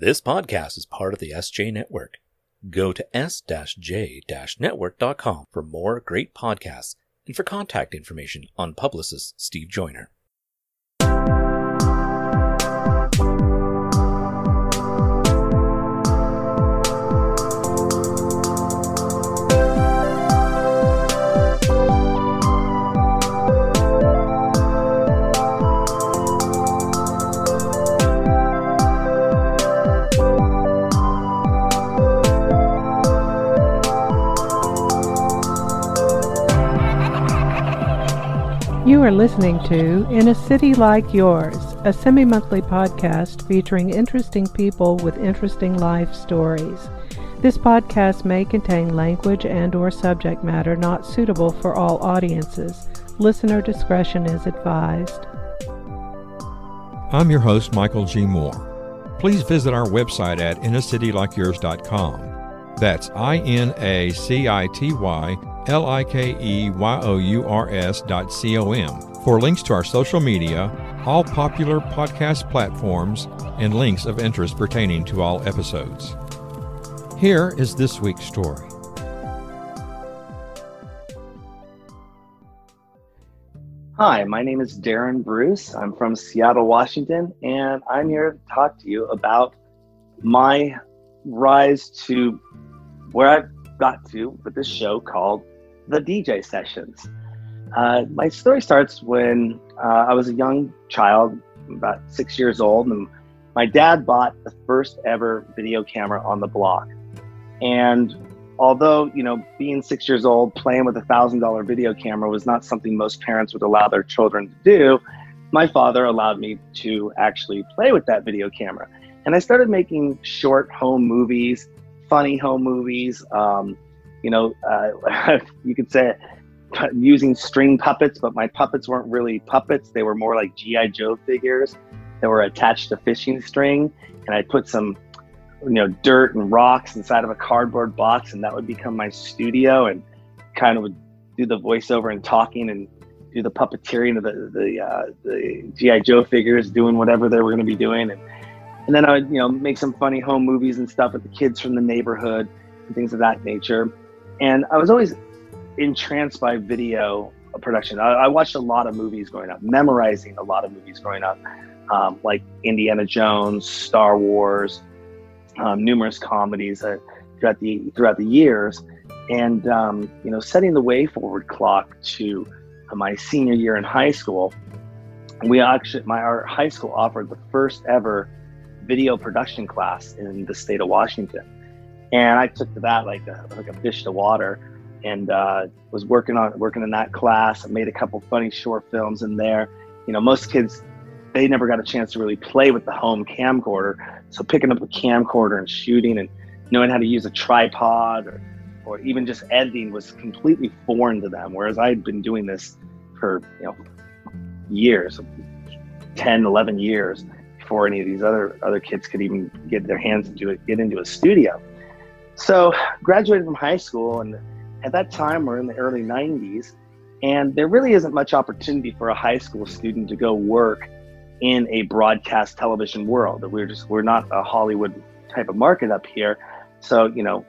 This podcast is part of the SJ Network. Go to s-j-network.com for more great podcasts and for contact information on publicist Steve Joyner. You are listening to In a City Like Yours, a semi monthly podcast featuring interesting people with interesting life stories. This podcast may contain language and or subject matter not suitable for all audiences. Listener discretion is advised. I'm your host, Michael G. Moore. Please visit our website at inacitylikeyours.com. That's I N A C I T Y L I K E Y O U R S dot C O M for links to our social media, all popular podcast platforms, and links of interest pertaining to all episodes. Here is this week's story. Hi, my name is Darren Bruce. I'm from Seattle, Washington, and I'm here to talk to you about my rise to where I've got to with this show called The DJ Sessions. Uh, my story starts when uh, I was a young child, about six years old, and my dad bought the first ever video camera on the block. And although, you know, being six years old, playing with a thousand dollar video camera was not something most parents would allow their children to do, my father allowed me to actually play with that video camera. And I started making short home movies, funny home movies. Um, you know, uh, you could say using string puppets, but my puppets weren't really puppets. They were more like G.I. Joe figures that were attached to fishing string. And I put some, you know, dirt and rocks inside of a cardboard box, and that would become my studio and kind of would do the voiceover and talking and do the puppeteering of the, the, uh, the G.I. Joe figures, doing whatever they were going to be doing. And, and then I would, you know, make some funny home movies and stuff with the kids from the neighborhood and things of that nature. And I was always entranced by video production. I, I, watched a lot of movies growing up, memorizing a lot of movies growing up, um, like Indiana Jones, Star Wars, um, numerous comedies uh, throughout the throughout the years, and um, you know, setting the way forward clock to my senior year in high school. We actually, my our high school offered the first ever video production class in the state of Washington, and I took to that like a, like a fish to water and uh, was working on working in that class. I made a couple funny short films in there. You know, most kids they never got a chance to really play with the home camcorder, so picking up a camcorder and shooting and knowing how to use a tripod or or even just editing was completely foreign to them. Whereas I'd been doing this for you know years, 10, 11 years before any of these other other kids could even get their hands into it, get into a studio. So graduated from high school and at that time, we're in the early 90s, and there really isn't much opportunity for a high school student to go work in a broadcast television world. We're just we're not a Hollywood type of market up here, so you know,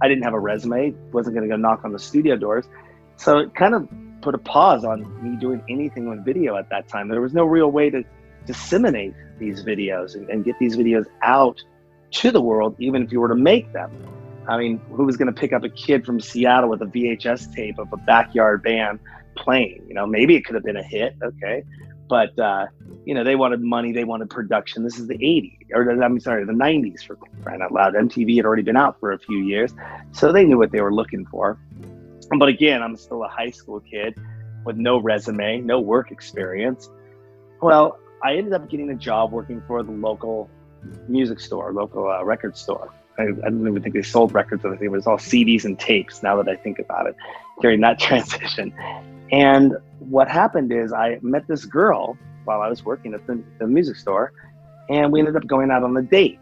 I didn't have a resume, wasn't going to go knock on the studio doors, so it kind of put a pause on me doing anything with video at that time. There was no real way to disseminate these videos and, and get these videos out to the world, even if you were to make them. I mean, who was going to pick up a kid from Seattle with a VHS tape of a backyard band playing? You know, maybe it could have been a hit, okay, but uh, you know, they wanted money, they wanted production. This is the '80s, or I'm sorry, the '90s for crying out loud. MTV had already been out for a few years, so they knew what they were looking for. But again, I'm still a high school kid with no resume, no work experience. Well, I ended up getting a job working for the local music store, local uh, record store I, I, don't even think they sold records. I think it was all CDs and tapes. Now that I think about it, during that transition, and what happened is I met this girl while I was working at the, the music store, and we ended up going out on a date.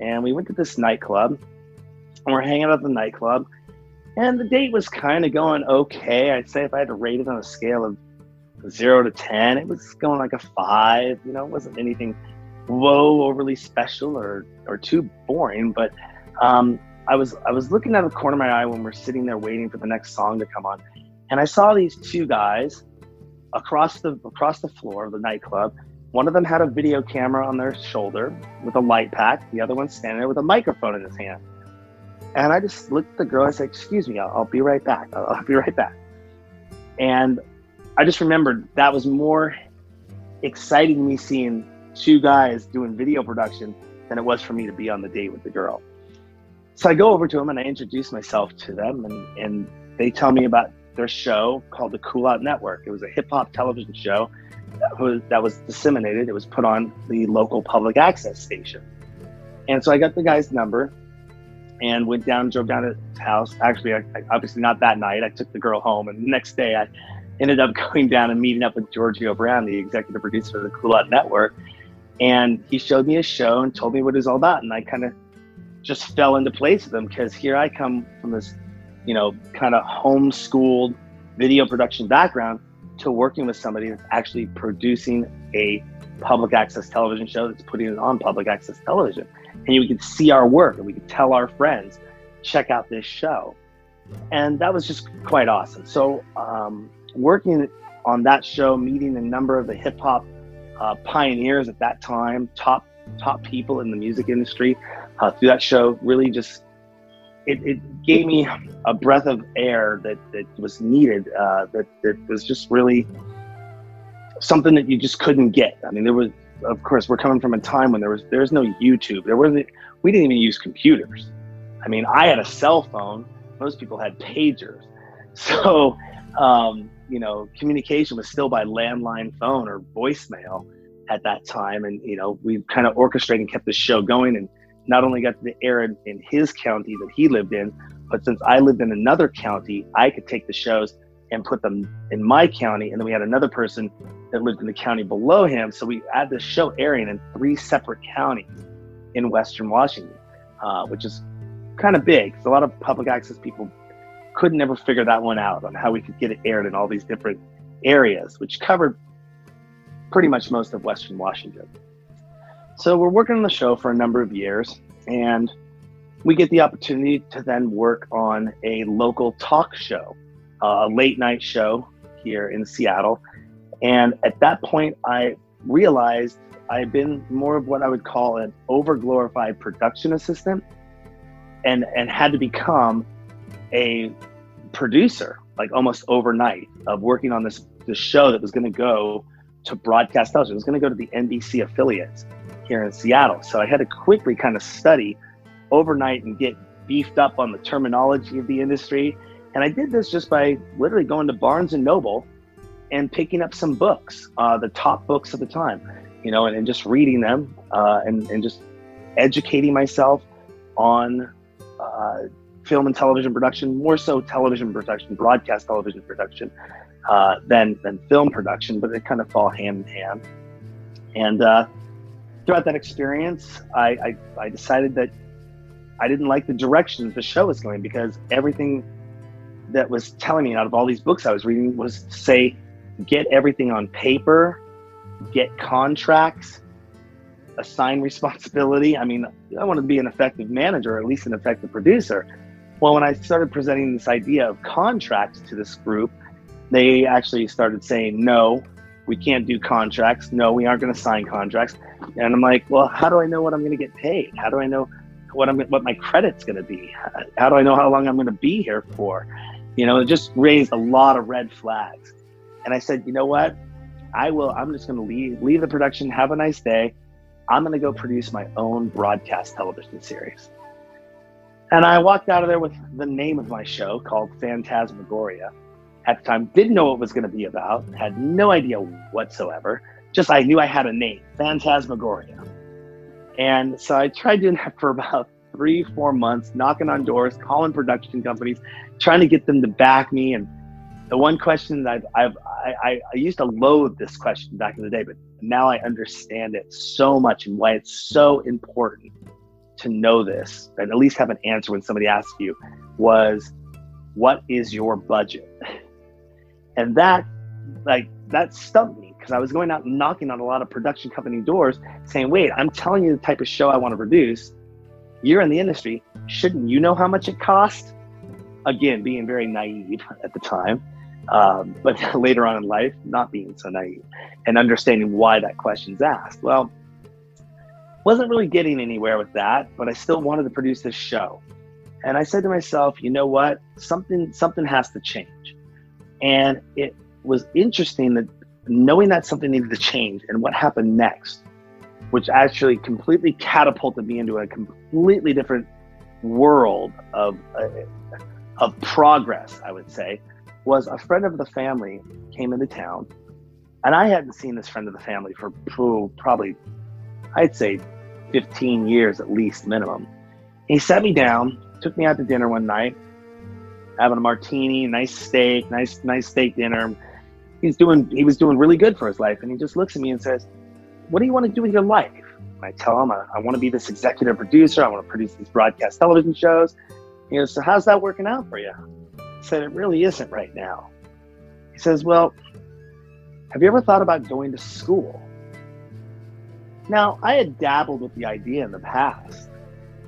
And we went to this nightclub, and we're hanging out at the nightclub, and the date was kind of going okay. I'd say if I had to rate it on a scale of zero to ten, it was going like a five. You know, it wasn't anything whoa overly special or or too boring, but um, I was I was looking out of the corner of my eye when we're sitting there waiting for the next song to come on, and I saw these two guys across the across the floor of the nightclub. One of them had a video camera on their shoulder with a light pack. The other one standing there with a microphone in his hand. And I just looked at the girl. I said, "Excuse me, I'll, I'll be right back. I'll, I'll be right back." And I just remembered that was more exciting me seeing two guys doing video production than it was for me to be on the date with the girl. So I go over to them and I introduce myself to them, and, and they tell me about their show called the Cool Out Network. It was a hip hop television show that was, that was disseminated. It was put on the local public access station. And so I got the guy's number and went down, drove down to his house. Actually, I, I, obviously not that night. I took the girl home, and the next day I ended up going down and meeting up with Giorgio Brown, the executive producer of the Cool Out Network. And he showed me his show and told me what it was all about. And I kind of just fell into place with him because here I come from this, you know, kind of homeschooled video production background to working with somebody that's actually producing a public access television show that's putting it on public access television. And we could see our work and we could tell our friends, check out this show. And that was just quite awesome. So, um, working on that show, meeting a number of the hip hop uh, pioneers at that time, top top people in the music industry uh, through that show, really just it, it gave me a breath of air that, that was needed. Uh, that that was just really something that you just couldn't get. I mean, there was, of course, we're coming from a time when there was there's no YouTube. There wasn't. We didn't even use computers. I mean, I had a cell phone. Most people had pagers. So um, you know, communication was still by landline phone or voicemail at that time. And, you know, we kind of orchestrated and kept the show going and not only got to the air in, in his county that he lived in, but since I lived in another county, I could take the shows and put them in my county. And then we had another person that lived in the county below him. So we had this show airing in three separate counties in Western Washington, uh, which is kind of big. a lot of public access people could never figure that one out on how we could get it aired in all these different areas, which covered pretty much most of Western Washington. So we're working on the show for a number of years, and we get the opportunity to then work on a local talk show, uh, a late night show here in Seattle. And at that point, I realized I had been more of what I would call an overglorified production assistant and, and had to become a producer like almost overnight of working on this this show that was going to go to broadcast television. It was going to go to the NBC affiliates here in Seattle. So I had to quickly kind of study overnight and get beefed up on the terminology of the industry. And I did this just by literally going to Barnes and Noble and picking up some books, uh, the top books of the time, you know, and, and just reading them uh, and, and just educating myself on uh, film and television production, more so television production, broadcast television production, uh, than than film production, but they kind of fall hand in hand. And uh, throughout that experience, I, I, I decided that I didn't like the direction that the show was going because everything that was telling me out of all these books I was reading was say, get everything on paper, get contracts, assign responsibility. I mean, I wanted to be an effective manager, or at least an effective producer. Well, when I started presenting this idea of contracts to this group, they actually started saying, no, we can't do contracts. No, we aren't going to sign contracts. And I'm like, well, how do I know what I'm going to get paid? How do I know what I'm what my credit's going to be? How do I know how long I'm going to be here for? You know, it just raised a lot of red flags. And I said, you know what? I will. I'm just going to leave leave the production. Have a nice day. I'm going to go produce my own broadcast television series. And I walked out of there with the name of my show called Phantasmagoria. At the time, didn't know what it was going to be about, had no idea whatsoever. Just I knew I had a name, Phantasmagoria. And so I tried doing that for about three, four months, knocking on doors, calling production companies, trying to get them to back me. And the one question that I've, I've I, I used to loathe this question back in the day, but now I understand it so much and why it's so important to know this and at least have an answer when somebody asks you was what is your budget and that like that stumped me because I was going out knocking on a lot of production company doors saying, wait, I'm telling you the type of show I want to produce. You're in the industry. Shouldn't you know how much it costs? Again, being very naive at the time, um, but later on in life, not being so naive and understanding why that question's asked. Well, wasn't really getting anywhere with that, but I still wanted to produce this show. And I said to myself, you know what? Something something has to change. And it was interesting that knowing that something needed to change and what happened next, which actually completely catapulted me into a completely different world of uh, of progress, I would say, was a friend of the family came into town, and I hadn't seen this friend of the family for probably, I'd say, 15 years at least minimum. He sat me down, took me out to dinner one night, having a martini, nice steak, nice nice steak dinner. He's doing he was doing really good for his life and he just looks at me and says what do you want to do with your life? I tell him i, I want to be this executive producer i want to produce these broadcast television shows. He goes so how's that working out for you i said it really isn't right now. He says well have you ever thought about going to school now i had dabbled with the idea in the past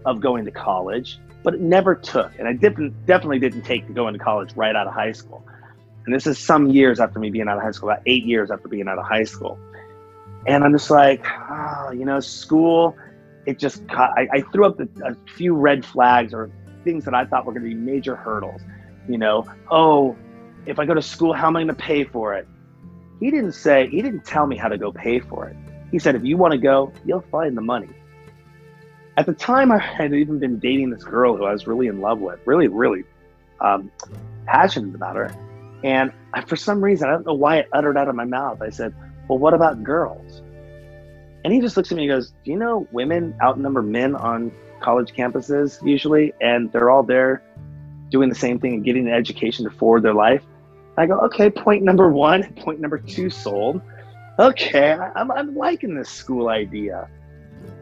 of going to college but it never took and i didn't, definitely didn't take to college right out of high school and this is some years after me being out of high school, about eight years after being out of high school. And I'm just like, oh, you know, school, it just, I, I threw up a few red flags or things that I thought were going to be major hurdles. You know, oh, if I go to school, how am I going to pay for it? He didn't say, he didn't tell me how to go pay for it. He said, if you want to go, you'll find the money. At the time, I had even been dating this girl who I was really in love with, really, really um, passionate about her. And I, for some reason, I don't know why it uttered out of my mouth. I said, Well, what about girls? And he just looks at me and goes, Do you know women outnumber men on college campuses usually? And they're all there doing the same thing and getting an education to forward their life. I go, Okay, point number one. Point number two sold. Okay, I'm, I'm liking this school idea.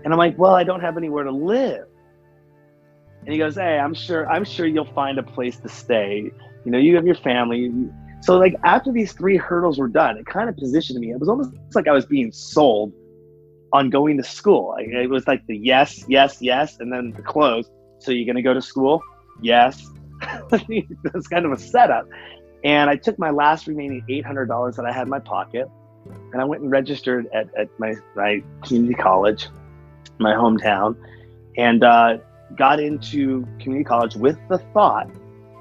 And I'm like, Well, I don't have anywhere to live. And he goes, Hey, I'm sure, I'm sure you'll find a place to stay you know, you have your family. So like after these three hurdles were done, it kind of positioned me. It was almost like I was being sold on going to school. It was like the yes, yes, yes, and then the close. So you're going to go to school? Yes. That's kind of a setup. And I took my last remaining $800 that I had in my pocket and I went and registered at, at my, my community college, my hometown, and uh, got into community college with the thought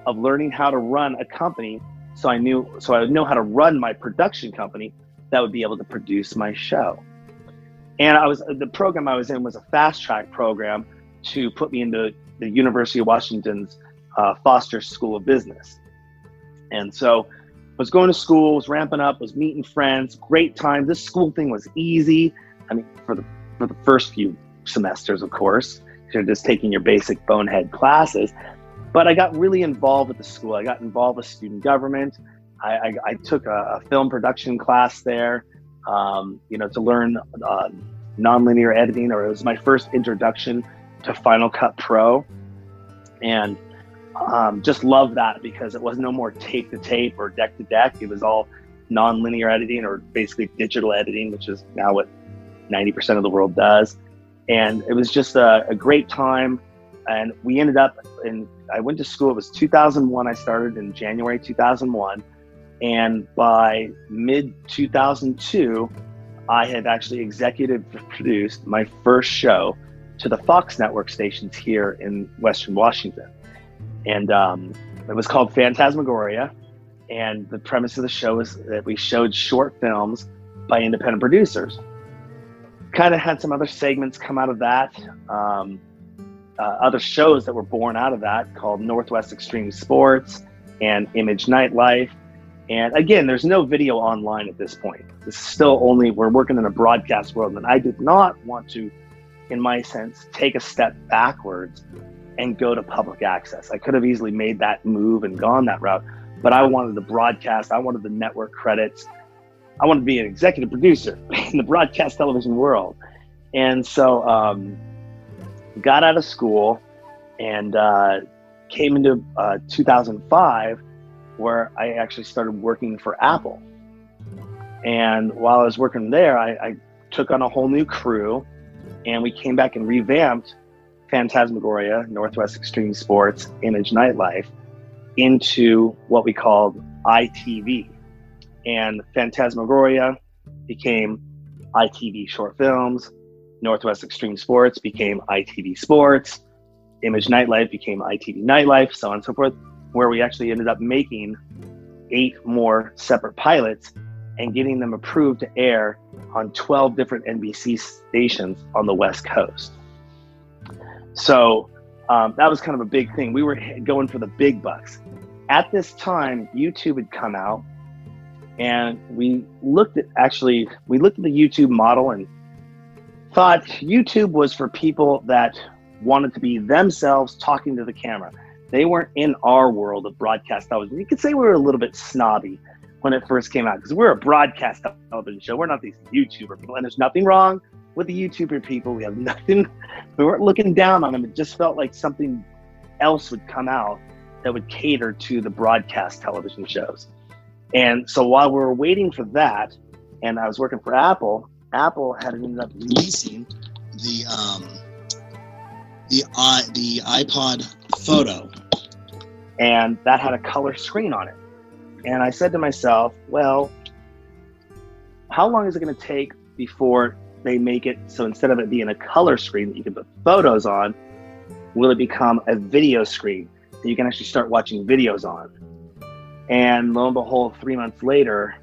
of learning how to run a company so I knew so I would know how to run my production company that would be able to produce my show. And I was the program I was in was a fast track program to put me into the University of Washington's uh, Foster School of Business. And so was going to school, was ramping up, was meeting friends, great time. This school thing was easy. I mean, for the for the first few semesters, of course, you're just taking your basic bonehead classes. But I got really involved with the school. I got involved with student government. I, I, I took a, a, film production class there, um, you know, to learn uh, nonlinear editing, or it was my first introduction to Final Cut Pro, and um, just love that because it was no more tape to tape or deck to deck. It was all non-linear editing, or basically digital editing, which is now what 90% of the world does. And it was just a, a great time and we ended up in i went to school it was 2001 i started in january 2001 and by mid 2002 i had actually executive produced my first show to the fox network stations here in western washington and um, it was called phantasmagoria and the premise of the show is that we showed short films by independent producers kind of had some other segments come out of that um, uh, other shows that were born out of that called Northwest Extreme Sports and Image Nightlife. And again, there's no video online at this point. This is still only, we're working in a broadcast world. And I did not want to, in my sense, take a step backwards and go to public access. I could have easily made that move and gone that route, but I wanted the broadcast, I wanted the network credits. I wanted to be an executive producer in the broadcast television world. And so, um, got out of school and uh, came into uh, 2005 where I actually started working for Apple. And while I was working there, I, I took on a whole new crew and we came back and revamped Phantasmagoria, Northwest Extreme Sports, Image Nightlife into what we called ITV. And Phantasmagoria became ITV Short Films, Northwest Extreme Sports became ITV Sports, Image Nightlife became ITV Nightlife, so on and so forth, where we actually ended up making eight more separate pilots and getting them approved to air on 12 different NBC stations on the West Coast. So um, that was kind of a big thing. We were going for the big bucks. At this time, YouTube had come out, and we looked at actually we looked at the YouTube model and thought YouTube was for people that wanted to be themselves talking to the camera. They weren't in our world of broadcast television. You could say we were a little bit snobby when it first came out because we're a broadcast television show. We're not these YouTuber people, and there's nothing wrong with the YouTuber people. We have nothing. We weren't looking down on them. It just felt like something else would come out that would cater to the broadcast television shows. And so while we were waiting for that, and I was working for Apple, Apple had ended up releasing the um, the i the iPod Photo, and that had a color screen on it. And I said to myself, well, how long is it going to take before they make it so instead of it being a color screen that you can put photos on, will it become a video screen that you can actually start watching videos on? And lo and behold, three months later,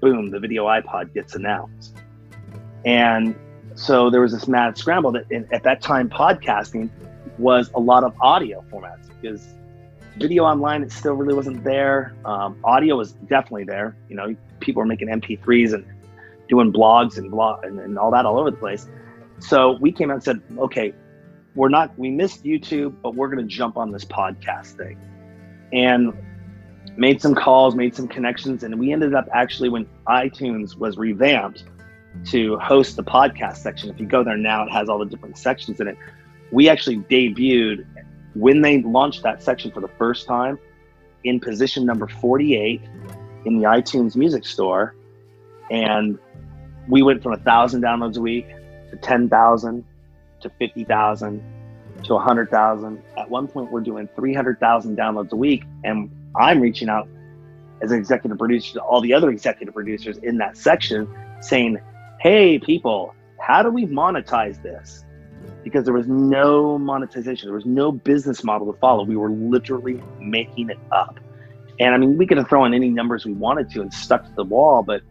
boom, the video iPod gets announced. And so there was this mad scramble that in, at that time, podcasting was a lot of audio formats because video online it still really wasn't there. Um, audio was definitely there. You know, people were making MP3s and doing blogs and blog and, and all that all over the place. So we came out and said, okay, we're not we missed YouTube, but we're going to jump on this podcast thing, and made some calls, made some connections, and we ended up actually when iTunes was revamped to host the podcast section. If you go there now, it has all the different sections in it. We actually debuted when they launched that section for the first time in position number 48 in the iTunes music store. And we went from a thousand downloads a week to 10,000 to 50,000 to 100,000. At one point, we're doing 300,000 downloads a week. And I'm reaching out as an executive producer to all the other executive producers in that section saying, hey, people, how do we monetize this? Because there was no monetization, there was no business model to follow. We were literally making it up. And I mean, we could have thrown any numbers we wanted to and stuck to the wall, but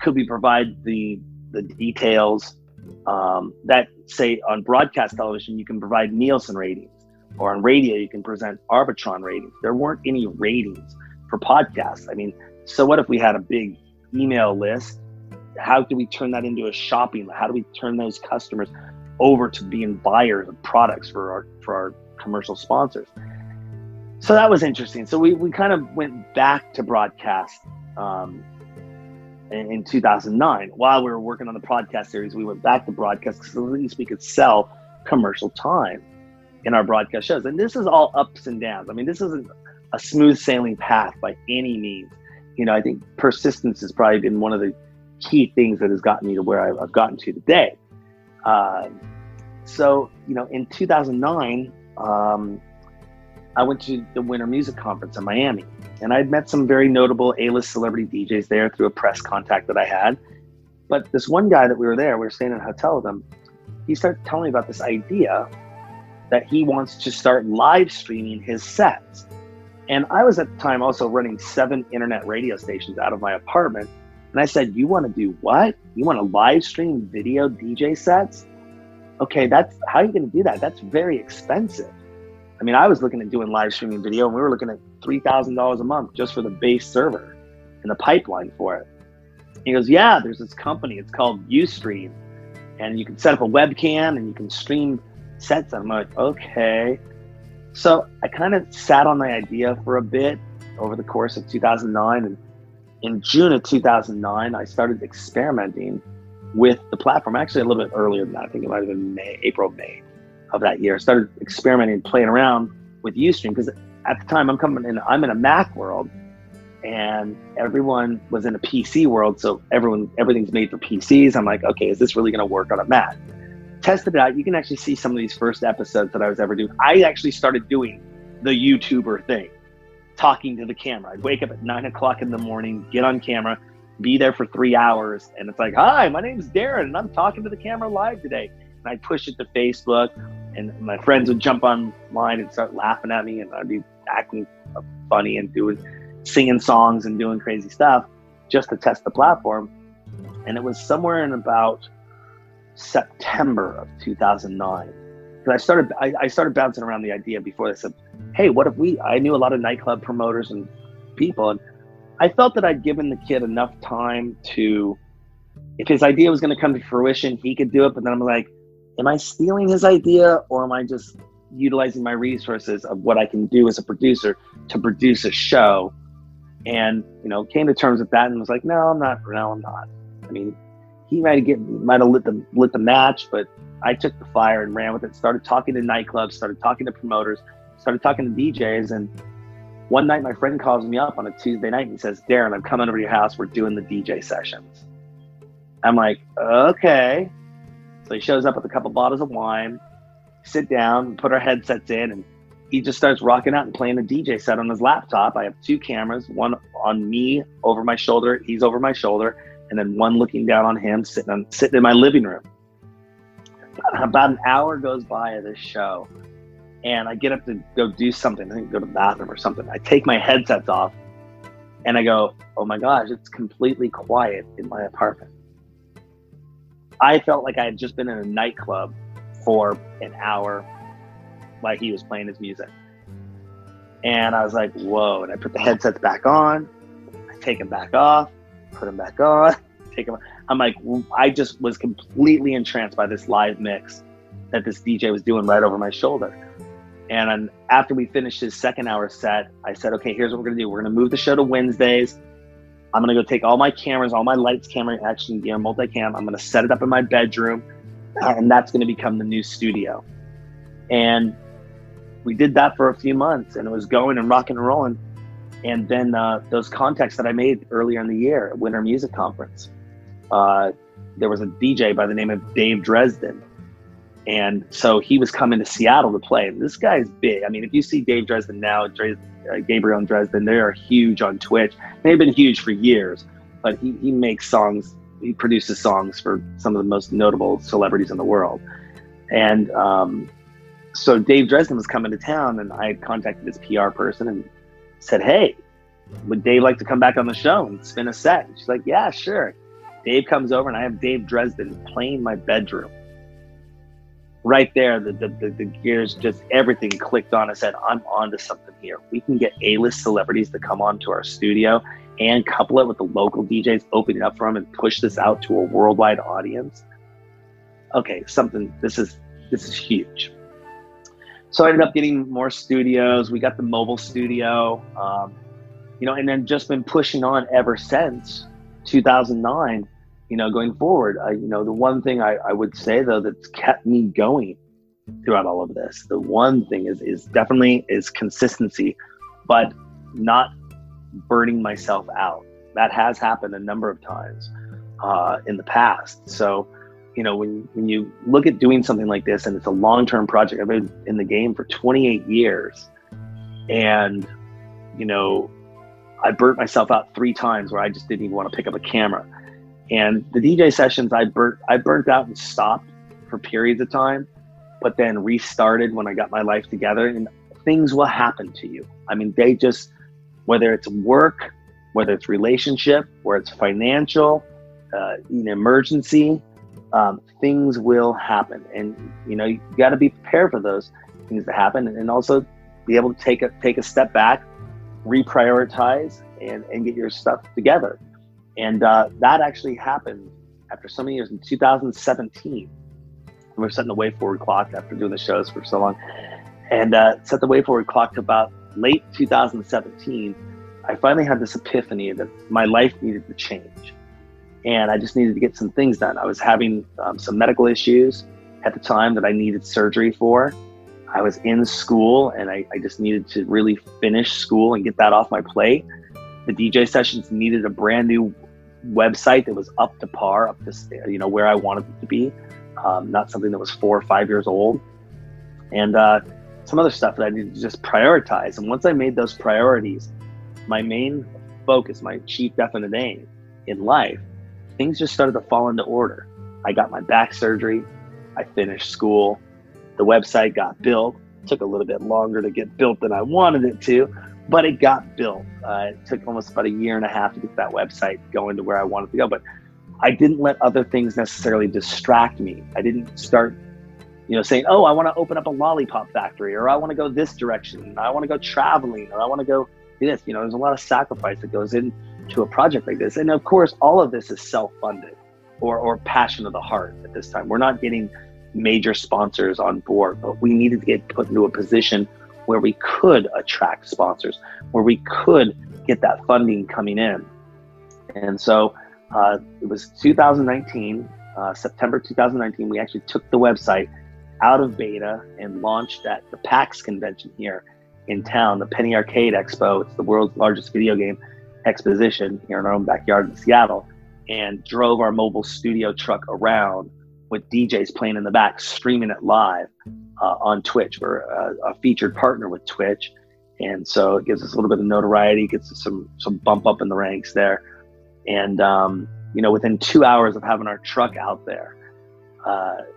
could we provide the the details um, that say on broadcast television you can provide Nielsen ratings, or on radio you can present Arbitron ratings. There weren't any ratings for podcasts. I mean, so what if we had a big email list? How do we turn that into a shopping? How do we turn those customers over to being buyers of products for our for our commercial sponsors? So that was interesting. So we, we kind of went back to broadcast um, in, in 2009. While we were working on the podcast series, we went back to broadcast because at least we could sell commercial time in our broadcast shows. And this is all ups and downs. I mean, this isn't a smooth sailing path by any means. You know, I think persistence has probably been one of the key things that has gotten me to where I've, I've gotten to today. Uh, so, you know, in 2009, um, I went to the Winter Music Conference in Miami, and I'd met some very notable A-list celebrity DJs there through a press contact that I had. But this one guy that we were there, we were staying in a hotel with him. He started telling me about this idea that he wants to start live streaming his sets. And I was at the time also running seven internet radio stations out of my apartment. And I said, You want to do what? You want to live stream video DJ sets? Okay, that's how are you going to do that? That's very expensive. I mean, I was looking at doing live streaming video, and we were looking at three thousand dollars a month just for the base server and the pipeline for it. He goes, "Yeah, there's this company. It's called UStream, and you can set up a webcam and you can stream sets." I'm like, "Okay." So I kind of sat on the idea for a bit over the course of 2009, and in June of 2009, I started experimenting with the platform. Actually, a little bit earlier than that. I think it might have been May, April, May of that year. I started experimenting, playing around with UStream because at the time I'm coming in, I'm in a Mac world, and everyone was in a PC world. So everyone, everything's made for PCs. I'm like, okay, is this really going to work on a Mac? Tested it out. You can actually see some of these first episodes that I was ever doing. I actually started doing the YouTuber thing, talking to the camera. I'd wake up at nine o'clock in the morning, get on camera, be there for three hours, and it's like, hi, my name's Darren, and I'm talking to the camera live today. And I'd push it to Facebook, and my friends would jump online and start laughing at me, and I'd be acting funny and doing singing songs and doing crazy stuff just to test the platform. And it was somewhere in about September of 2009. Because I started, I, I, started bouncing around the idea before this of, hey, what if we? I knew a lot of nightclub promoters and people, and I felt that I'd given the kid enough time to, if his idea was going to come to fruition, he could do it. But then I'm like, am I stealing his idea, or am I just utilizing my resources of what I can do as a producer to produce a show. And you know came to terms with that and was like no i'm not no i'm not. I mean he might get might have lit the lit the match but i took the fire and ran with it started talking to nightclubs started talking to promoters started talking to djs and one night my friend calls me up on a tuesday night and says darren i'm coming over to your house. We're doing the dj sessions. I'm like okay. So he shows up with a couple bottles of wine sit down put our headsets in and he just starts rocking out and playing a DJ set on his laptop. I have two cameras, one on me over my shoulder, he's over my shoulder, and then one looking down on him sitting on sitting in my living room. About an hour goes by of this show, and I get up to go do something. I think go to the bathroom or something. I take my headsets off, and I go, "Oh my gosh, it's completely quiet in my apartment." I felt like I had just been in a nightclub for an hour while he was playing his music. And I was like, whoa. And I put the headsets back on, I take them back off, put them back on, take them. I'm like, I just was completely entranced by this live mix that this DJ was doing right over my shoulder. And after we finished his second hour set, I said, okay, here's what we're gonna do. We're gonna move the show to Wednesdays. I'm gonna go take all my cameras, all my lights, camera, action gear, multicam. I'm gonna set it up in my bedroom, and that's gonna become the new studio. And we did that for a few months and it was going and rocking and rolling. And then uh, those contacts that I made earlier in the year at Winter Music Conference, uh, there was a DJ by the name of Dave Dresden. And so he was coming to Seattle to play. This guy's big. I mean, if you see Dave Dresden now, uh, Gabriel and Dresden, they are huge on Twitch. They've been huge for years, but he, he makes songs, he produces songs for some of the most notable celebrities in the world. And um, so Dave Dresden was coming to town, and I contacted his PR person and said, "Hey, would Dave like to come back on the show and spin a set?" And she's like, "Yeah, sure." Dave comes over, and I have Dave Dresden playing my bedroom. Right there, the, the, the, the gears just everything clicked on. I said, "I'm onto something here. We can get A-list celebrities to come on to our studio." And couple it with the local DJs opening up for them and push this out to a worldwide audience. Okay, something. This is this is huge so I ended up getting more studios. We got the mobile studio, um, you know, and then just been pushing on ever since 2009. You know, going forward, I, you know, the one thing I, I would say though that's kept me going throughout all of this, the one thing is is definitely is consistency, but not burning myself out. That has happened a number of times uh, in the past. So you know, when, when you look at doing something like this and it's a long term project, I've been in the game for 28 years. And, you know, I burnt myself out three times where I just didn't even want to pick up a camera. And the DJ sessions I burnt I burnt out and stopped for periods of time, but then restarted when I got my life together and things will happen to you. I mean, they just whether it's work, whether it's relationship, whether it's financial, uh, an emergency, um, things will happen, and you know you got to be prepared for those things to happen, and also be able to take a take a step back, reprioritize, and and get your stuff together. And uh, that actually happened after so many years in 2017. We are setting the way forward clock after doing the shows for so long, and uh, set the way forward clock to about late 2017. I finally had this epiphany that my life needed to change and I just needed to get some things done. I was having um, some medical issues at the time that I needed surgery for. I was in school and I, I, just needed to really finish school and get that off my plate. The DJ sessions needed a brand new website that was up to par, up to you know where I wanted it to be, um, not something that was four or five years old, and uh, some other stuff that I needed to just prioritize. And once I made those priorities, my main focus, my chief definite aim in life, things just started to fall into order. I got my back surgery, I finished school, the website got built. It took a little bit longer to get built than I wanted it to, but it got built. Uh, it took almost about a year and a half to get that website going to where I wanted to go. But I didn't let other things necessarily distract me. I didn't start, you know, saying, "Oh, I want to open up a lollipop factory," or "I want to go this direction," "I want to go traveling," or "I want to go this." You know, there's a lot of sacrifice that goes into a project like this, and of course, all of this is self-funded or or passion of the heart. At this time, we're not getting major sponsors on board, but we needed to get put into a position where we could attract sponsors, where we could get that funding coming in. And so uh, it was 2019, uh, September 2019, we actually took the website out of beta and launched at the PAX convention here in town, the Penny Arcade Expo. It's the world's largest video game exposition here in our own backyard in Seattle, and drove our mobile studio truck around with DJs playing in the back, streaming it live uh, on Twitch. We're a, a, featured partner with Twitch, and so it gives us a little bit of notoriety, gets us some some bump up in the ranks there. And um, you know, within two hours of having our truck out there,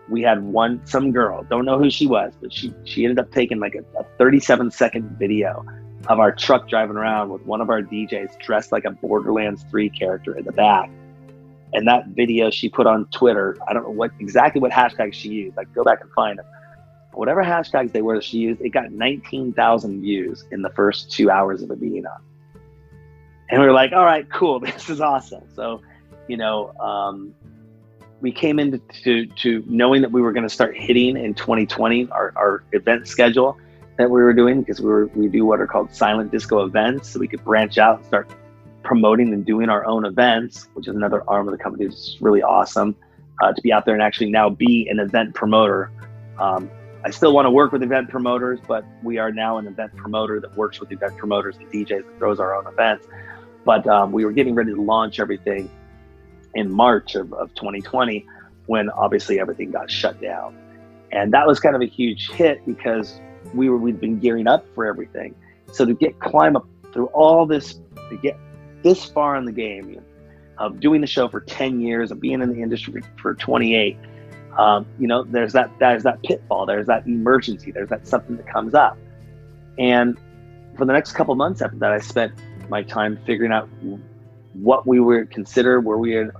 we had one some girl, don't know who she was, but she she ended up taking like a, a 37 second video of our truck driving around with one of our DJs dressed like a Borderlands 3 character in the back. And that video she put on Twitter, I don't know what exactly what hashtags she used. I go back and find them whatever hashtags they were that she used, it got 19,000 views in the first two hours of it being up. And we were like, all right, cool, this is awesome. So, you know, um, we came into to, to knowing that we were going to start hitting in 2020 our, our event schedule that we were doing because we were we do what are called silent disco events, so we could branch out and start promoting and doing our own events, which is another arm of the company. It's really awesome uh, to be out there and actually now be an event promoter. Um, I still want to work with event promoters, but we are now an event promoter that works with event promoters and DJs that throws our own events. But um, we were getting ready to launch everything in March of, of 2020 when obviously everything got shut down. And that was kind of a huge hit because we were we'd been gearing up for everything. So to get climb up through all this to get this far in the game of doing the show for 10 years of being in the industry for 28 um, you know, there's that there's that pitfall, there's that emergency, there's that something that comes up. And for the next couple months after that, I spent my time figuring out what we were considered, where we were,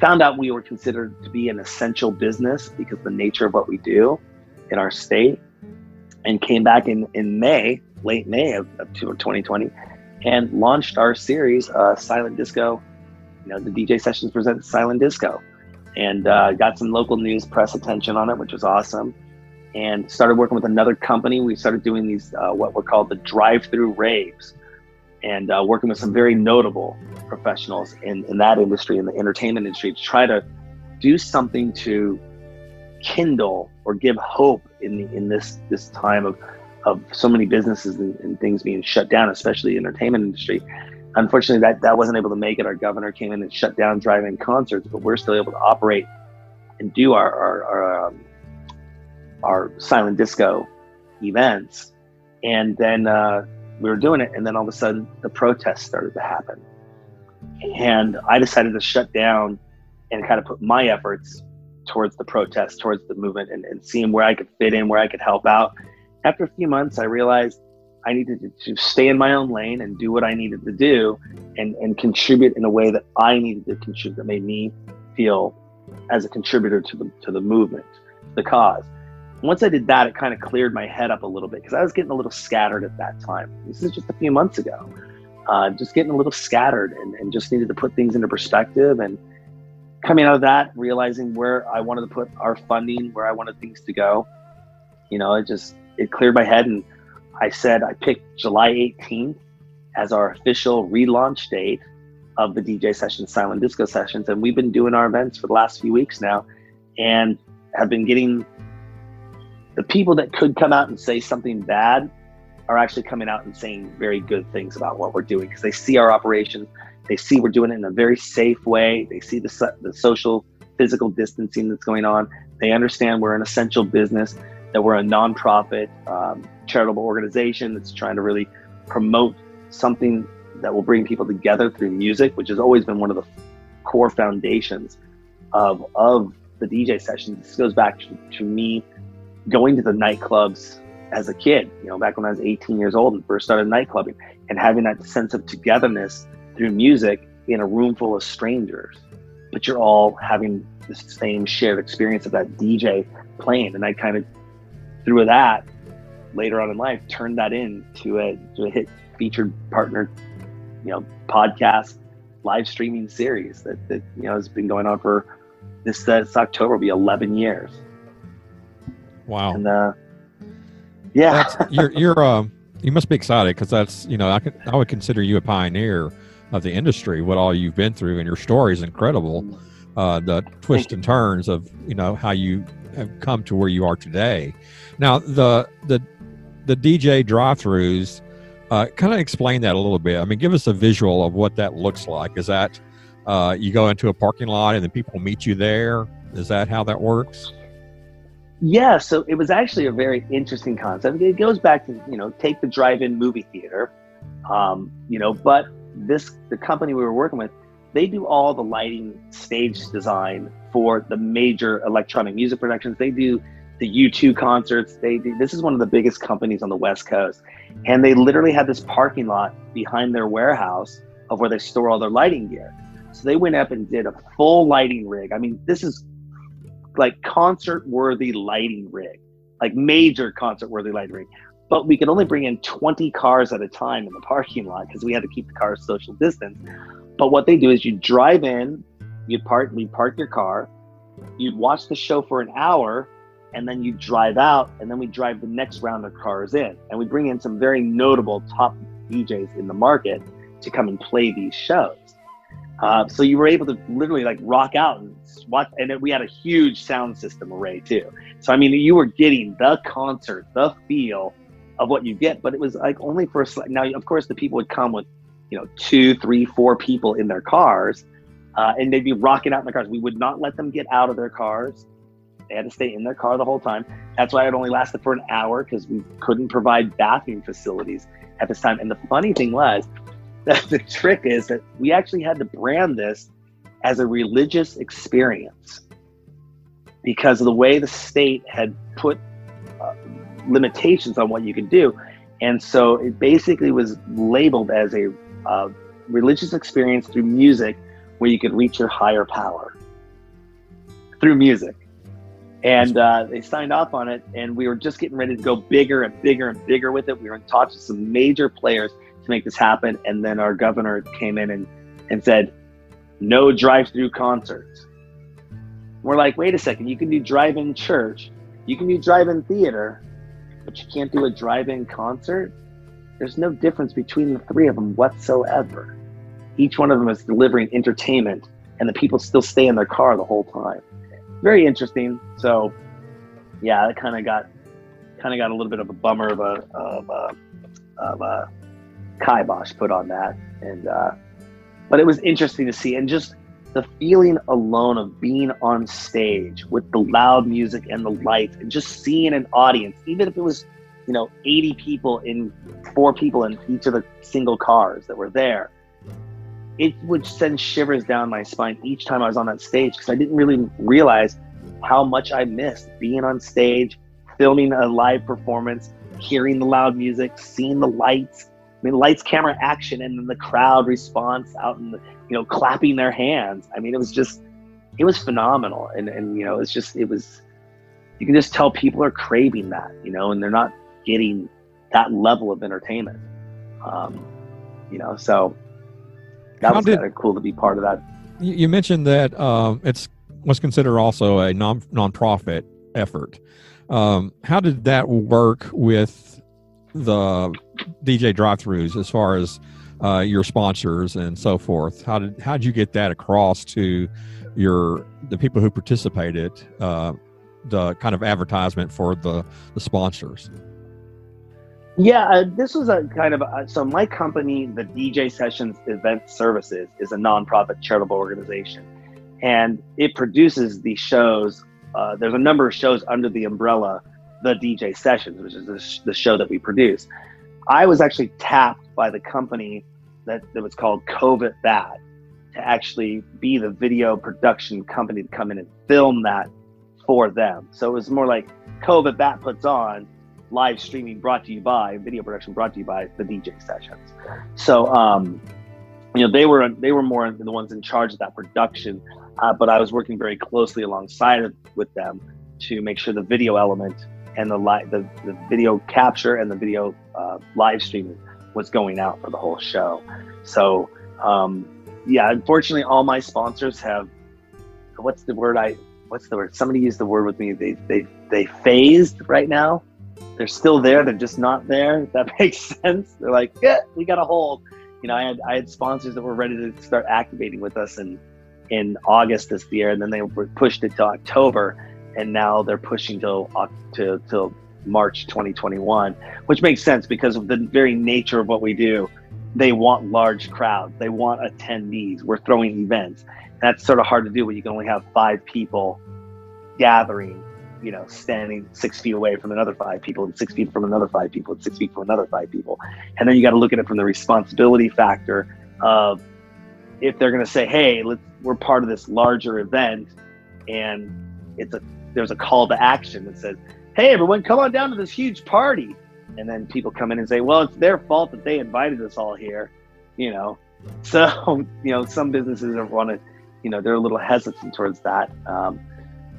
found out we were considered to be an essential business because the nature of what we do in our state, and came back in in May, late May of, of 2020, and launched our series, uh, Silent Disco. You know, the DJ Sessions presents Silent Disco and uh, got some local news press attention on it, which was awesome. And started working with another company. We started doing these uh, what were called the drive-through raves, and uh, working with some very notable professionals in, in that industry, in the entertainment industry, to try to do something to kindle or give hope in the, in this this time of of so many businesses and, and things being shut down, especially the entertainment industry unfortunately, that, that wasn't able to make it. Our governor came in and shut down drive-in concerts, but we're still able to operate and do our our our, um, our silent disco events. And then uh, we were doing it, and then all of a sudden, the protests started to happen, and I decided to shut down and kind of put my efforts towards the protests, towards the movement, and, and seeing where I could fit in, where I could help out. After a few months, I realized I needed to, to, stay in my own lane and do what I needed to do and, and contribute in a way that I needed to contribute that made me feel as a contributor to the to the movement, the cause. Once I did that, it kind of cleared my head up a little bit because I was getting a little scattered at that time. This is just a few months ago. Uh, just getting a little scattered and, and just needed to put things into perspective and coming out of that, realizing where I wanted to put our funding, where I wanted things to go. You know, it just it cleared my head and I said I picked July 18th as our official relaunch date of the DJ sessions, silent disco sessions. And we've been doing our events for the last few weeks now and have been getting the people that could come out and say something bad are actually coming out and saying very good things about what we're doing because they see our operations, they see we're doing it in a very safe way, they see the the social physical distancing that's going on, they understand we're an essential business, that we're a nonprofit um, charitable organization that's trying to really promote something that will bring people together through music, which has always been one of the core foundations of of the DJ sessions. This goes back to, to me going to the nightclubs as a kid, you know, back when I was 18 years old and first started nightclubbing and having that sense of togetherness through music in a room full of strangers, but you're all having the same shared experience of that DJ playing. And I kind of, through that, later on in life, turned that into a, to a hit featured partner, you know, podcast, live streaming series that, that you know has been going on for this, this October will be 11 years. Wow. And uh, yeah, that's, you're you're uh, you must be excited because that's you know I could I would consider you a pioneer of the industry. What all you've been through and your story is incredible. Uh, the twists and turns of you know how you have come to where you are today. Now the the the DJ drive-throughs. Uh, kind of explain that a little bit. I mean, give us a visual of what that looks like. Is that uh, you go into a parking lot and then people meet you there? Is that how that works? Yeah, so it was actually a very interesting concept. It goes back to you know take the drive-in movie theater, um, you know, but this the company we were working with, they do all the lighting, stage design for the major electronic music productions. They do the U2 concerts. They do, this is one of the biggest companies on the West Coast, and they literally had this parking lot behind their warehouse of where they store all their lighting gear. So they went up and did a full lighting rig. I mean, this is like concert worthy lighting rig, like major concert worthy lighting rig. But we could only bring in 20 cars at a time in the parking lot because we had to keep the cars social distance. But what they do is you drive in, you park, you park your car, you'd watch the show for an hour, and then you drive out, and then we drive the next round of cars in, and we bring in some very notable top DJs in the market to come and play these shows. Uh, so you were able to literally like rock out and watch, and then we had a huge sound system array too. So I mean, you were getting the concert, the feel of what you get, but it was like only for a now. Of course, the people would come with you know two, three, four people in their cars, uh, and they'd be rocking out in their cars. We would not let them get out of their cars. They had to stay in their car the whole time. That's why it only lasted for an hour because we couldn't provide bathroom facilities at this time. And the funny thing was, the trick is that we actually had to brand this as a religious experience because of the way the state had put uh, limitations on what you could do. And so it basically was labeled as a uh, religious experience through music where you could reach your higher power. Through music. And uh, they signed off on it and we were just getting ready to go bigger and bigger and bigger with it. We were in talks with some major players to make this happen. And then our governor came in and, and said no drive-through concerts. We're like wait a second you can do drive-in church you can do drive-in theater but you can't do a drive-in concert? There's no difference between the three of them whatsoever. Each one of them is delivering entertainment and the people still stay in their car the whole time. Very interesting. So, yeah, it kind of got kind of got a little bit of a bummer of a of a, of a kibosh put on that, and uh, but it was interesting to see, and just the feeling alone of being on stage with the loud music and the lights, and just seeing an audience, even if it was you know 80 people in four people in each of the single cars that were there it would send shivers down my spine each time I was on that stage because I didn't really realize how much I missed being on stage, filming a live performance, hearing the loud music, seeing the lights. I mean, lights, camera, action, and then the crowd response out and you know clapping their hands. I mean, it was just, it was phenomenal, and and you know, it's just it was, you can just tell people are craving that, you know, and they're not getting that level of entertainment. Um, you know, so that How was kind of cool to be part of that. You mentioned that um, it's was considered also a non nonprofit effort. Um, how did that work with the DJ drive-throughs as far as uh, your sponsors and so forth? How did how did you get that across to your the people who participated? Uh, the kind of advertisement for the the sponsors. Yeah, uh, this was a kind of a, so my company, the DJ Sessions Event Services, is a nonprofit charitable organization, and it produces these shows. Uh, there's a number of shows under the umbrella, the DJ Sessions, which is the, sh- the show that we produce. I was actually tapped by the company that, that was called COVID That to actually be the video production company to come in and film that for them. So it was more like COVID That puts on live streaming brought to you by video production brought to you by the DJ sessions. So um, you know they were they were more the ones in charge of that production, uh, but I was working very closely alongside with them to make sure the video element and the live the, the video capture and the video uh, live streaming was going out for the whole show. So um, yeah, unfortunately, all my sponsors have what's the word I what's the word? Somebody used the word with me. They they they phased right now they're still there. They're just not there. If that makes sense. They're like, yeah, we got a hold. You know, I had I had sponsors that were ready to start activating with us in in August this year, and then they pushed it to October, and now they're pushing till to till March 2021, which makes sense because of the very nature of what we do. They want large crowds. They want attendees. We're throwing events. That's sort of hard to do when you can only have five people gathering you know, standing six feet away from another five people and six feet from another five people and six feet from another five people. And then you got to look at it from the responsibility factor of if they're going to say, hey, let's, we're part of this larger event and it's a, there's a call to action that says, hey, everyone, come on down to this huge party. And then people come in and say, well, it's their fault that they invited us all here, you know. So, you know, some businesses are want to, you know, they're a little hesitant towards that. Um,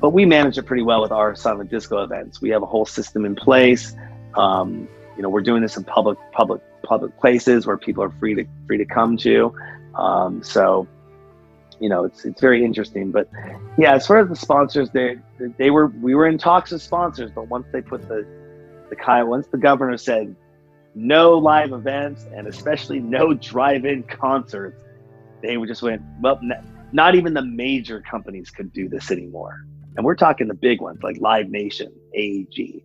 but we manage it pretty well with our silent disco events. We have a whole system in place. Um, you know, we're doing this in public, public, public places where people are free to free to come to. Um, so, you know, it's it's very interesting. But yeah, as far as the sponsors, they they were we were in talks with sponsors, but once they put the the kind once the governor said no live events and especially no drive-in concerts, they just went well. Not even the major companies could do this anymore. And we're talking the big ones like Live Nation, AEG,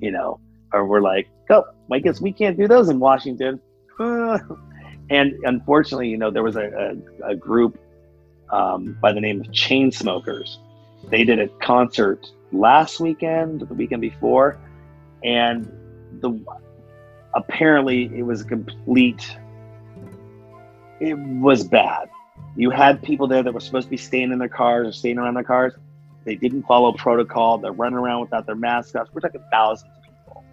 you know, or we're like, oh, I guess we can't do those in Washington. and unfortunately, you know, there was a, a, a group um, by the name of Chainsmokers. They did a concert last weekend, the weekend before, and the apparently it was a complete. It was bad. You had people there that were supposed to be staying in their cars or staying around their cars they didn't follow protocol. They're running around without their masks. We're talking thousands of people.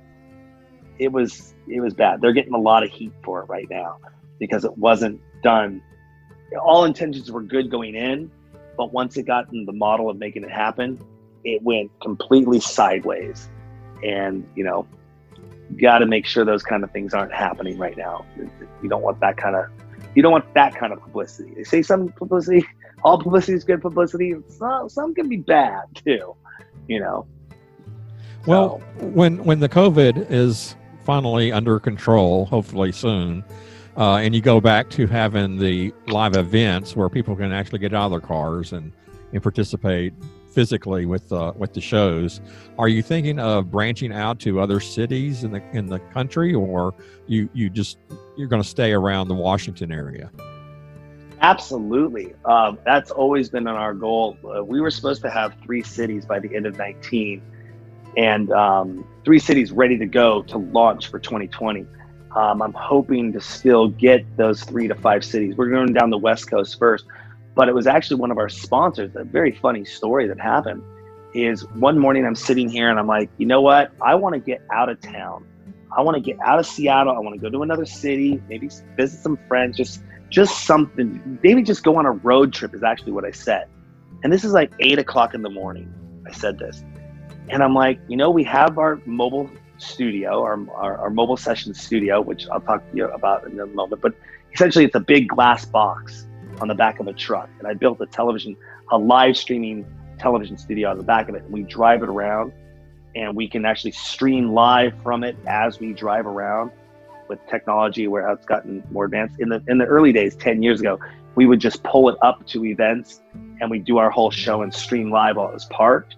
It was it was bad. They're getting a lot of heat for it right now because it wasn't done. All intentions were good going in, but once it got in the model of making it happen, it went completely sideways. And you know, got to make sure those kind of things aren't happening right now. You don't want that kind of you don't want that kind of publicity. They say some publicity all publicity is good publicity. Some, some can be bad too, you know. Well, so. when when the COVID is finally under control, hopefully soon, uh, and you go back to having the live events where people can actually get out of their cars and, and participate physically with uh, with the shows. Are you thinking of branching out to other cities in the in the country, or you you just you're going to stay around the Washington area? Absolutely. Um, that's always been our goal. Uh, we were supposed to have three cities by the end of 19 and um, three cities ready to go to launch for 2020. Um, I'm hoping to still get those three to five cities. We're going down the West Coast first, but it was actually one of our sponsors. A very funny story that happened is one morning I'm sitting here and I'm like, you know what? I want to get out of town. I want to get out of Seattle. I want to go to another city, maybe visit some friends, just just something. Maybe just go on a road trip is actually what I said. And this is like eight o'clock in the morning. I said this. And I'm like, you know, we have our mobile studio, our, our, our, mobile session studio, which I'll talk to you about in a moment. But essentially, it's a big glass box on the back of a truck. And I built a television, a live streaming television studio on the back of it. And we drive it around and we can actually stream live from it as we drive around with technology where it's gotten more advanced. In the in the early days, ten years ago, we would just pull it up to events and we do our whole show and stream live while it was parked.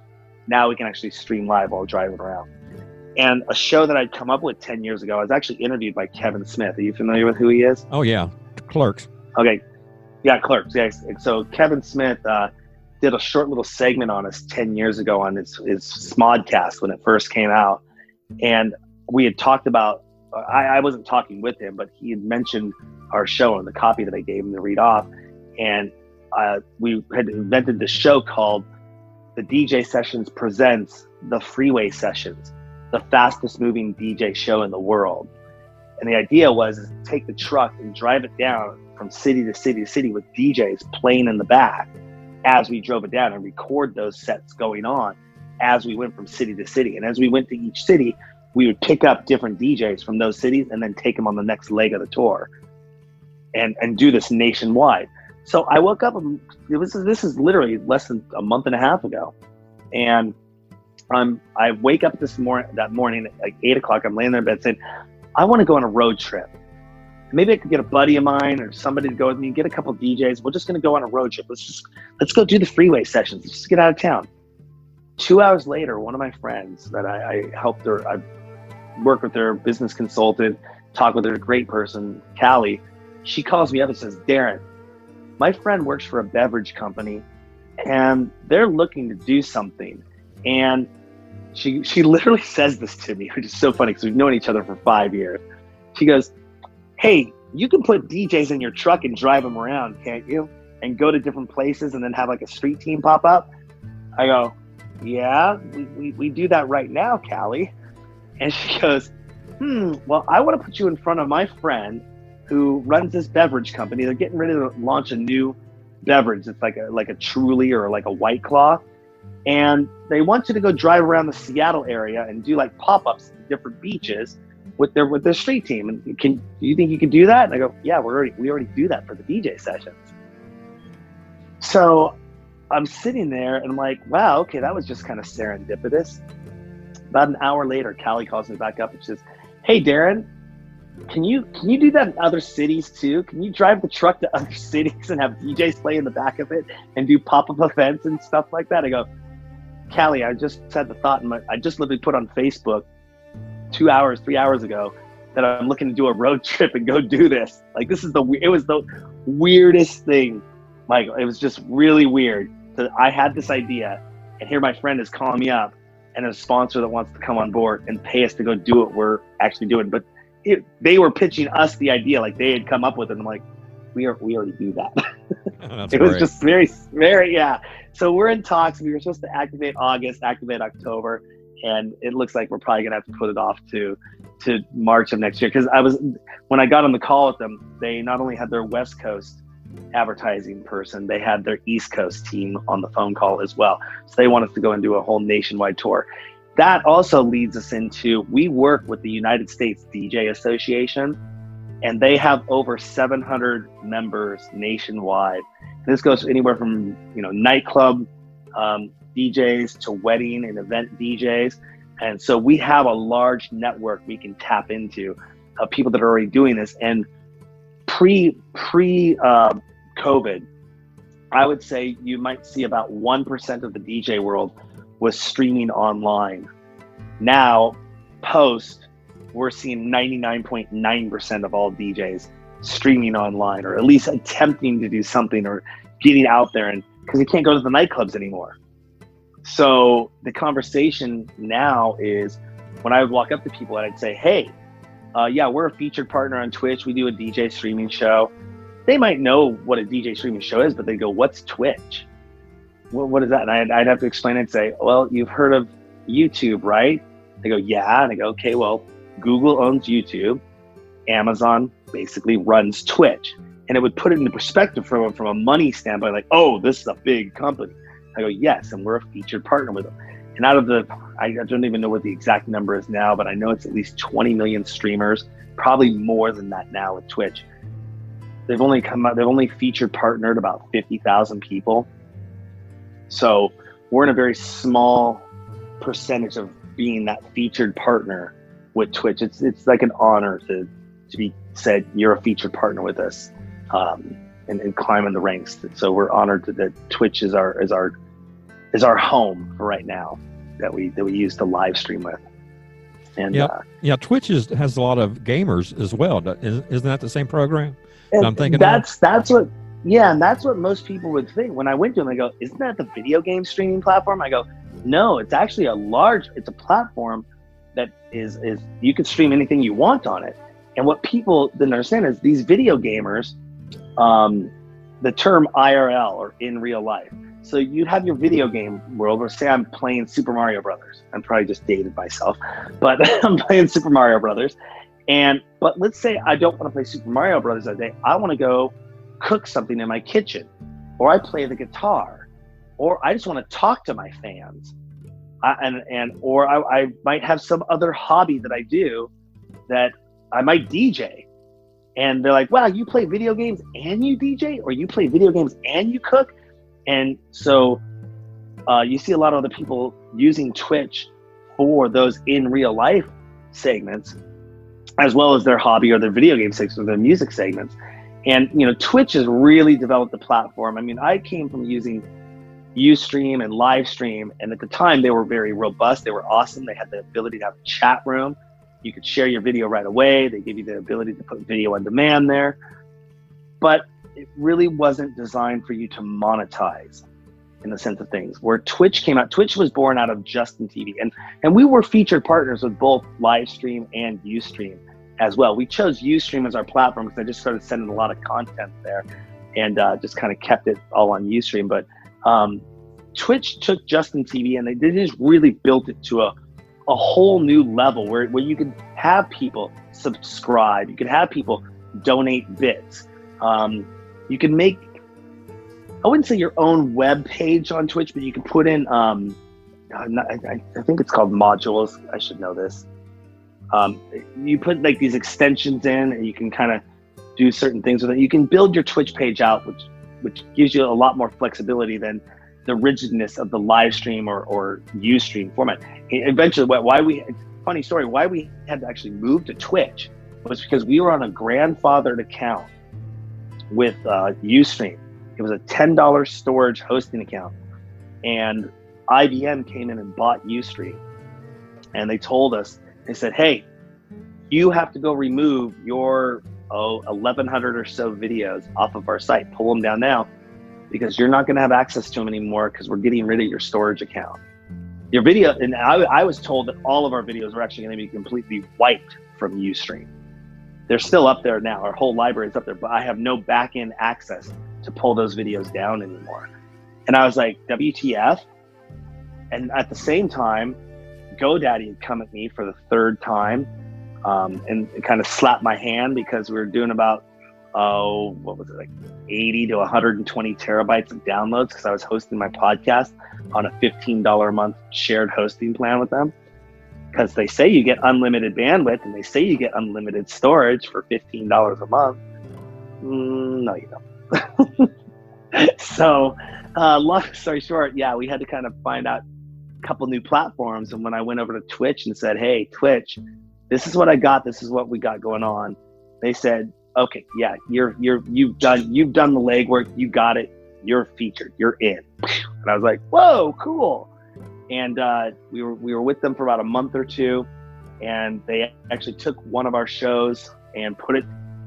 Now we can actually stream live while driving around. And a show that I'd come up with 10 years ago, I was actually interviewed by Kevin Smith. Are you familiar with who he is? Oh, yeah. Clerks. Okay. Yeah, Clerks. Yeah. So Kevin Smith uh, did a short little segment on us 10 years ago on his, his Smodcast when it first came out. And we had talked about, I, I wasn't talking with him, but he had mentioned our show and the copy that I gave him to read off. And uh, we had invented this show called the DJ Sessions Presents the Freeway Sessions, the fastest moving DJ show in the world. And the idea was to take the truck and drive it down from city to city to city with DJs playing in the back as we drove it down and record those sets going on as we went from city to city. And as we went to each city, we would pick up different DJs from those cities and then take them on the next leg of the tour and, and do this nationwide. So I woke up. It was this is literally less than a month and a half ago, and I'm I wake up this morning that morning at like eight o'clock. I'm laying there in bed saying, I want to go on a road trip. Maybe I could get a buddy of mine or somebody to go with me. Get a couple DJs. We're just going to go on a road trip. Let's just let's go do the freeway sessions. Let's just get out of town. Two hours later, one of my friends that I, I helped her, I work with her, business consultant, talk with her, great person, Callie. She calls me up and says, Darren, my friend works for a beverage company and they're looking to do something. And she she literally says this to me, which is so funny because we've known each other for five years. She goes, Hey, you can put DJs in your truck and drive them around, can't you? And go to different places and then have like a street team pop up. I go, Yeah, we, we, we do that right now, Callie. And she goes, Hmm, well, I want to put you in front of my friend who runs this beverage company. They're getting ready to launch a new beverage. It's like a like a Truly or like a White Claw, and they want you to go drive around the Seattle area and do like pop-ups at different beaches with their with their street team. And can do you think you can do that? And I go, yeah, we already we already do that for the DJ sessions. So I'm sitting there and I'm like, wow, okay, that was just kind of serendipitous. About an hour later, Callie calls me back up and says, hey, Darren, can you can you do that in other cities too? Can you drive the truck to other cities and have DJs play in the back of it and do pop up events and stuff like that? I go, Callie, I just had the thought in my, I just literally put on Facebook two hours, three hours ago that I'm looking to do a road trip and go do this. Like this is the it was the weirdest thing, Michael. It was just really weird. So I had this idea, and here my friend is calling me up, and a sponsor that wants to come on board and pay us to go do what we're actually doing, but it, they were pitching us the idea, like they had come up with it. And I'm like, we are we already do that. it was just very very yeah. So we're in talks. We were supposed to activate August, activate October, and it looks like we're probably gonna have to put it off to to March of next year. Because I was when I got on the call with them, they not only had their West Coast advertising person, they had their East Coast team on the phone call as well. So they want us to go and do a whole nationwide tour that also leads us into we work with the United States DJ Association, and they have over 700 members nationwide. This goes anywhere from you know nightclub um, DJs to wedding and event DJs, and so we have a large network we can tap into of people that are already doing this. And pre pre uh, COVID, I would say you might see about one percent of the DJ world was streaming online. Now, post, we're seeing 99.9% of all DJs streaming online or at least attempting to do something or getting out there and because you can't go to the nightclubs anymore. So the conversation now is when I would walk up to people and I'd say, hey, uh, yeah, we're a featured partner on Twitch. We do a DJ streaming show. They might know what a DJ streaming show is, but they go, what's Twitch? Well, what is that? And I'd, I'd have to explain it and say, well, you've heard of YouTube, right? They go, yeah. And I go, okay, well, Google owns YouTube. Amazon basically runs Twitch. And it would put it into perspective from, from a money standpoint, like, oh, this is a big company. I go, yes, and we're a featured partner with them. And out of the, I don't even know what the exact number is now, but I know it's at least 20 million streamers, probably more than that now with Twitch. They've only come out, they've only featured partnered about 50,000 people. So we're in a very small percentage of being that featured partner with Twitch. It's it's like an honor to to be said you're a featured partner with us, um, and, and climbing the ranks. So we're honored that Twitch is our is our is our home for right now that we that we use to live stream with. And Yep. uh, Yeah, Twitch is, has a lot of gamers as well. Isn't isn't that the same program? And I'm thinking of- that's that's what yeah, and that's what most people would think. When I went to them, I go, "Isn't that the video game streaming platform?" I go, "No, it's actually a large. It's a platform that is is you can stream anything you want on it." And what people didn't understand is these video gamers, um, the term IRL or in real life. So you have your video game world where say I'm playing Super Mario Brothers. I'm probably just dated myself, but I'm playing Super Mario Brothers. And but let's say I don't want to play Super Mario Brothers that day. I want to go cook something in my kitchen, or I play the guitar, or I just want to talk to my fans, I, and and or I, I might have some other hobby that I do that I might DJ, and they're like, "Wow, you play video games and you DJ, or you play video games and you cook," and so uh, you see a lot of other people using Twitch for those in real life segments as well as their hobby or their video game segments or their music segments. And you know, Twitch has really developed the platform. I mean, I came from using Ustream and Livestream, and at the time they were very robust. They were awesome. They had the ability to have a chat room. You could share your video right away. They gave you the ability to put video on demand there. But it really wasn't designed for you to monetize in the sense of things. Where Twitch came out, Twitch was born out of Justin TV, and and we were featured partners with both Livestream and Ustream as well. We chose Ustream as our platform because I just started sending a lot of content there, and uh, just kind of kept it all on Ustream. But um, Twitch took Justin TV and they, they just really built it to a a whole new level where, where you could have people subscribe, you could have people donate bits, um, you can make I wouldn't say your own web page on Twitch, but you can put in um, I, I think it's called modules. I should know this. Um, you put like these extensions in, and you can kind of do certain things with it. You can build your Twitch page out, which which gives you a lot more flexibility than the rigidness of the live stream or or UStream format. Eventually, why- we funny story, why we had to actually move to Twitch was because we were on a grandfathered account with uh, UStream. It was a ten dollars storage hosting account, and IBM came in and bought UStream, and they told us they said, "Hey, you have to go remove your oh 1100 or so videos off of our site. Pull them down now, because you're not going to have access to them anymore because we're getting rid of your storage account." Your video, and I, I was told that all of our videos were actually going to be completely wiped from UStream. They're still up there now. Our whole library is up there, but I have no back end access to pull those videos down anymore. And I was like, WTF? And at the same time, GoDaddy had come at me for the third time um, and kind of slapped my hand because we were doing about, oh, what was it, like 80 to 120 terabytes of downloads because I was hosting my podcast on a $15 a month shared hosting plan with them. Because they say you get unlimited bandwidth and they say you get unlimited storage for $15 a month. Mm, no, you don't. so, uh, long story short, yeah, we had to kind of find out couple new platforms. And when I went over to Twitch and said, "Hey, Twitch, this is what I got. This is what we got going on," they said, "Okay, yeah, you're you're you've done you've done the legwork. You got it. You're featured. You're in." And I was like, "Whoa, cool!" And uh, we were we were with them for about a month or two, and they actually took one of our shows and put it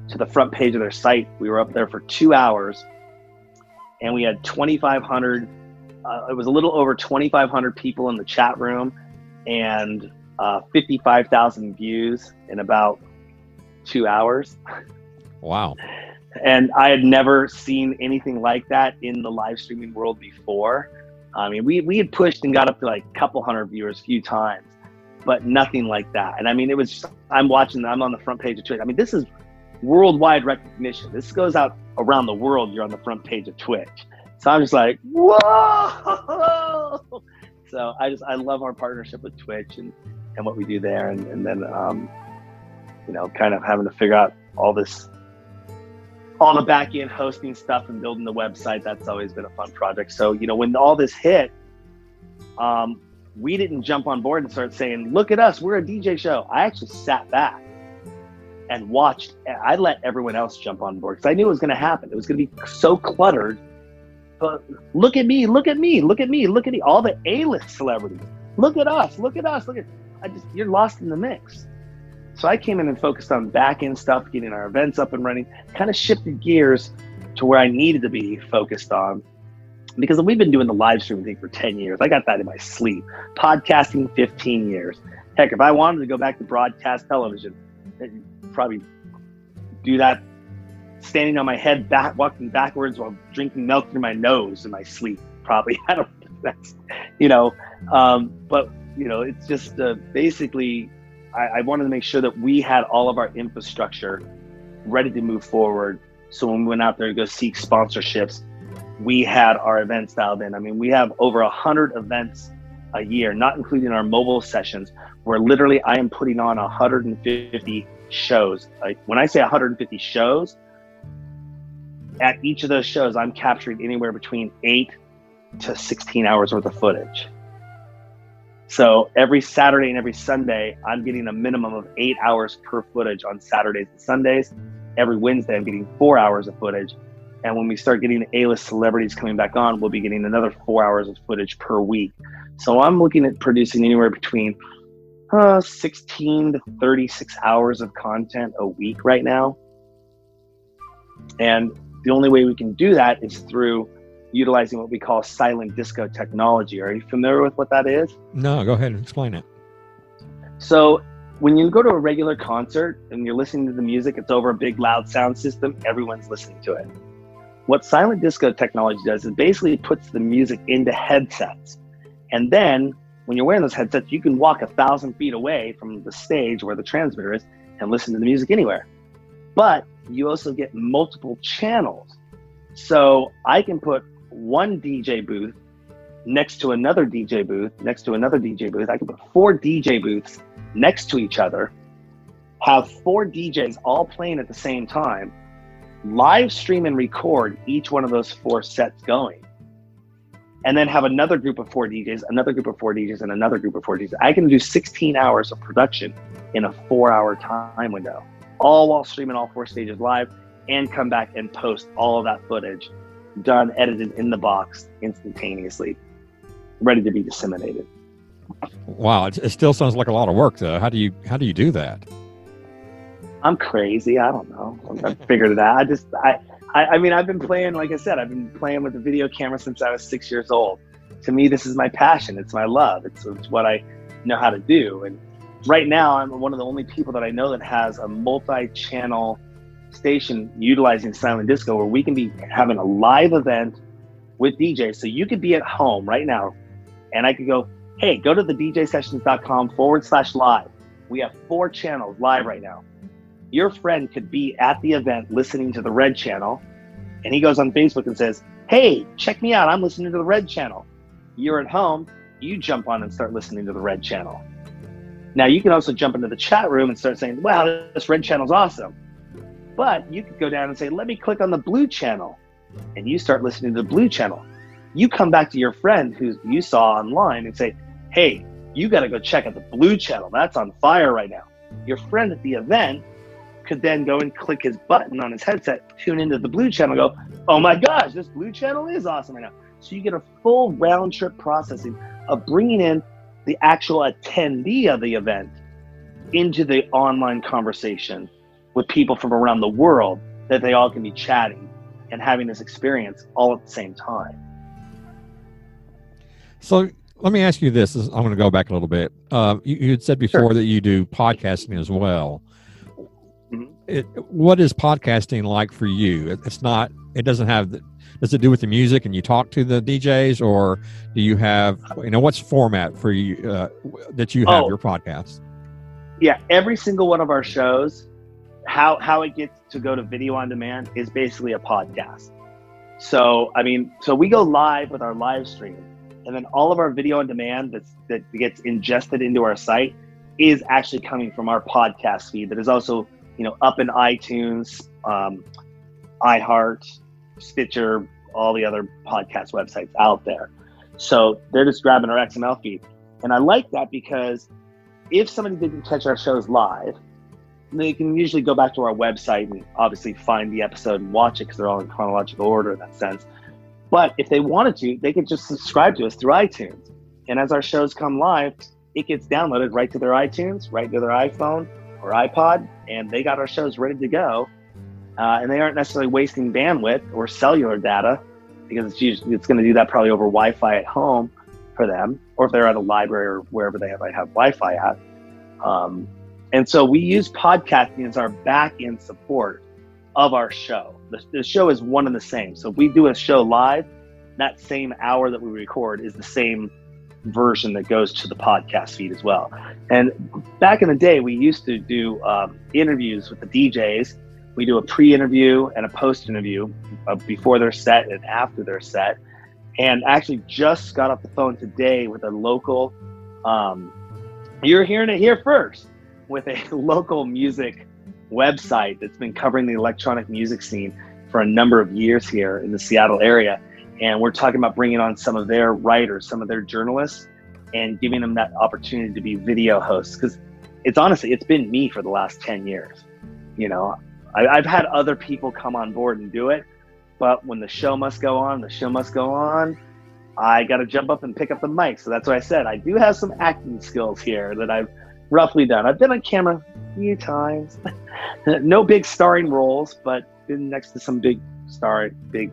to the front page of their site. We were up there for two hours, and we had 2,500. Uh, it was a little over 2,500 people in the chat room, and uh, 55,000 views in about two hours. Wow. And I had never seen anything like that in the live streaming world before. I mean, we, we had pushed and got up to like a couple hundred viewers a few times, but nothing like that. And I mean, it was, just, I'm watching, I'm on the front page of Twitch. I mean, this is worldwide recognition. This goes out around the world. You're on the front page of Twitch. So I'm just like, whoa. So I just, I love our partnership with Twitch and, and what we do there. And, and then, um, you know, kind of having to figure out all this all the back end hosting stuff and building the website that's always been a fun project so you know when all this hit um, we didn't jump on board and start saying look at us we're a dj show i actually sat back and watched i let everyone else jump on board because i knew it was going to happen it was going to be so cluttered look at me look at me look at me look at me all the a-list celebrities look at us look at us look at I just you're lost in the mix. So I came in and focused on back end stuff, getting our events up and running, kind of shifted gears to where I needed to be focused on. Because we've been doing the live stream thing for 10 years. I got that in my sleep. Podcasting 15 years. Heck, if I wanted to go back to broadcast television, probably do that standing on my head, back walking backwards while drinking milk through my nose in my sleep. Probably, I don't. That's, you know, um, but you know, it's just uh, basically, I, I wanted to make sure that we had all of our infrastructure ready to move forward. So when we went out there to go seek sponsorships, we had our events dialed in. I mean, we have over a hundred events a year, not including our mobile sessions, where literally I am putting on 150 shows. Like when I say 150 shows, at each of those shows, I'm capturing anywhere between eight to 16 hours worth of footage. So every Saturday and every Sunday, I'm getting a minimum of eight hours per footage on Saturdays and Sundays. Every Wednesday, I'm getting four hours of footage. And when we start getting the A-list celebrities coming back on, we'll be getting another four hours of footage per week. So I'm looking at producing anywhere between uh, 16 to 36 hours of content a week right now. And the only way we can do that is through utilizing what we call silent disco technology. Are you familiar with what that is? No, go ahead and explain it. So, when you go to a regular concert and you're listening to the music, it's over a big loud sound system, everyone's listening to it. What silent disco technology does is basically puts the music into headsets. And then when you're wearing those headsets, you can walk a thousand feet away from the stage where the transmitter is and listen to the music anywhere. But you also get multiple channels. So I can put one DJ booth next to another DJ booth, next to another DJ booth. I can put four DJ booths next to each other, have four DJs all playing at the same time, live stream and record each one of those four sets going. And then have another group of four DJs, another group of four DJs, and another group of four DJs. I can do 16 hours of production in a four hour time window, all while streaming all four stages live and come back and post all of that footage done, edited in the box instantaneously, ready to be disseminated. Wow, it, it still sounds like a lot of work, though. How do you how do you do that? I'm crazy. I don't know. I figured it out. I just I, I I mean I've been playing like I said I've been playing with the video camera since I was six years old. To me, this is my passion. It's my love. It's, it's what I know how to do. And right now, I'm one of the only people that I know that has a multi-channel station utilizing silent disco where we can be having a live event with DJs. So you could be at home right now and I could go, hey, go to the djsessions.com forward slash live. We have four channels live right now. Your friend could be at the event listening to the red channel and he goes on Facebook and says, hey, check me out. I'm listening to the red channel. You're at home, you jump on and start listening to the red channel. Now you can also jump into the chat room and start saying, wow, this red channel's awesome but you could go down and say, let me click on the blue channel. And you start listening to the blue channel. You come back to your friend who you saw online and say, hey, you got to go check out the blue channel. That's on fire right now. Your friend at the event could then go and click his button on his headset, tune into the blue channel, go, oh my gosh, this blue channel is awesome right now. So you get a full round trip processing of bringing in the actual attendee of the event into the online conversation with people from around the world that they all can be chatting and having this experience all at the same time. So let me ask you this. I'm going to go back a little bit. Uh, you, you, had said before sure. that you do podcasting as well. Mm-hmm. It, what is podcasting like for you? It's not. It doesn't have. The, does it do with the music and you talk to the DJs, or do you have? You know, what's format for you uh, that you have oh, your podcast? Yeah, every single one of our shows how how it gets to go to video on demand is basically a podcast. So I mean, so we go live with our live stream, and then all of our video on demand that's, that gets ingested into our site is actually coming from our podcast feed. That is also you know up in iTunes, um, iHeart, Stitcher, all the other podcast websites out there. So they're just grabbing our XML feed, and I like that because if somebody didn't catch our shows live they can usually go back to our website and obviously find the episode and watch it because they're all in chronological order in that sense. But if they wanted to, they could just subscribe to us through iTunes. And as our shows come live, it gets downloaded right to their iTunes, right to their iPhone or iPod, and they got our shows ready to go. Uh, and they aren't necessarily wasting bandwidth or cellular data because it's usually, it's going to do that probably over Wi-Fi at home for them, or if they're at a library or wherever they might have Wi-Fi at. Um, and so we use podcasting as our back end support of our show. The, the show is one and the same. So if we do a show live, that same hour that we record is the same version that goes to the podcast feed as well. And back in the day, we used to do um, interviews with the DJs. We do a pre-interview and a post-interview uh, before their set and after they're set. And actually, just got off the phone today with a local. Um, you're hearing it here first with a local music website that's been covering the electronic music scene for a number of years here in the Seattle area. And we're talking about bringing on some of their writers, some of their journalists, and giving them that opportunity to be video hosts. Because it's honestly, it's been me for the last 10 years. You know, I, I've had other people come on board and do it. But when the show must go on, the show must go on. I got to jump up and pick up the mic. So that's why I said I do have some acting skills here that I've roughly done. I've been on camera a few times. no big starring roles, but been next to some big star, big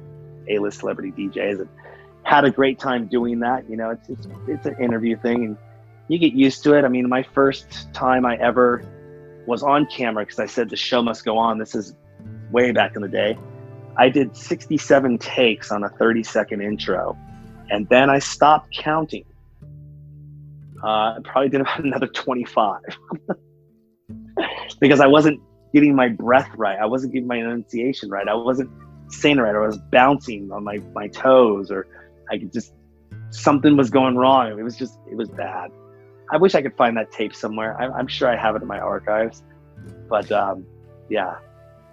A-list celebrity DJs, and had a great time doing that. You know, it's it's it's an interview thing, and you get used to it. I mean, my first time I ever was on camera because I said the show must go on. This is way back in the day. I did 67 takes on a 30 second intro, and then I stopped counting uh, I probably did about another 25 because I wasn't getting my breath right. I wasn't getting my enunciation right. I wasn't saying it right. I was bouncing on my, my toes or I could just, something was going wrong. It was just, it was bad. I wish I could find that tape somewhere. I, am sure I have it in my archives, but um, yeah.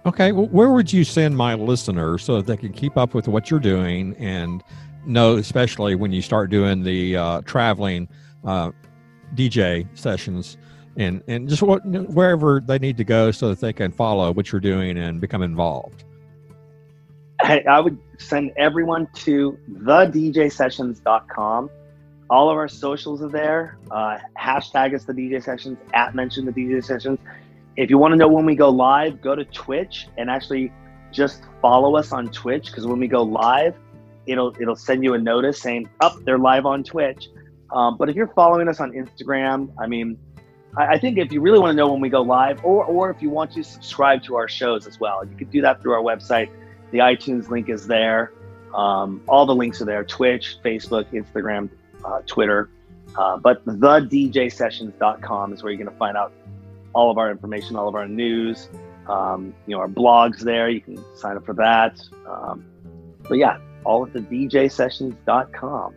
Okay. Well, where would you send my listeners so that they can keep up with what you're doing and know, especially when you start doing the uh, traveling, uh, DJ sessions and and just what wherever they need to go so that they can follow what you're doing and become involved. Hey, I would send everyone to thedjsessions.com. All of our socials are there. Uh, hashtag us the DJ sessions. At mention the DJ sessions. If you want to know when we go live, go to Twitch and actually just follow us on Twitch because when we go live, it'll it'll send you a notice saying, "Up, oh, they're live on Twitch." Um, but if you're following us on Instagram, I mean, I, I, think if you really want to know when we go live, or or if you want to subscribe to our shows as well, you can do that through our website. The iTunes link is there. Um, all the links are there: Twitch, Facebook, Instagram, uh, Twitter. Uh, but thedjsessions.com is where you're going to find out all of our information, all of our news. Um, you know, our blogs there. You can sign up for that. Um, but yeah, all at the djsessions.com.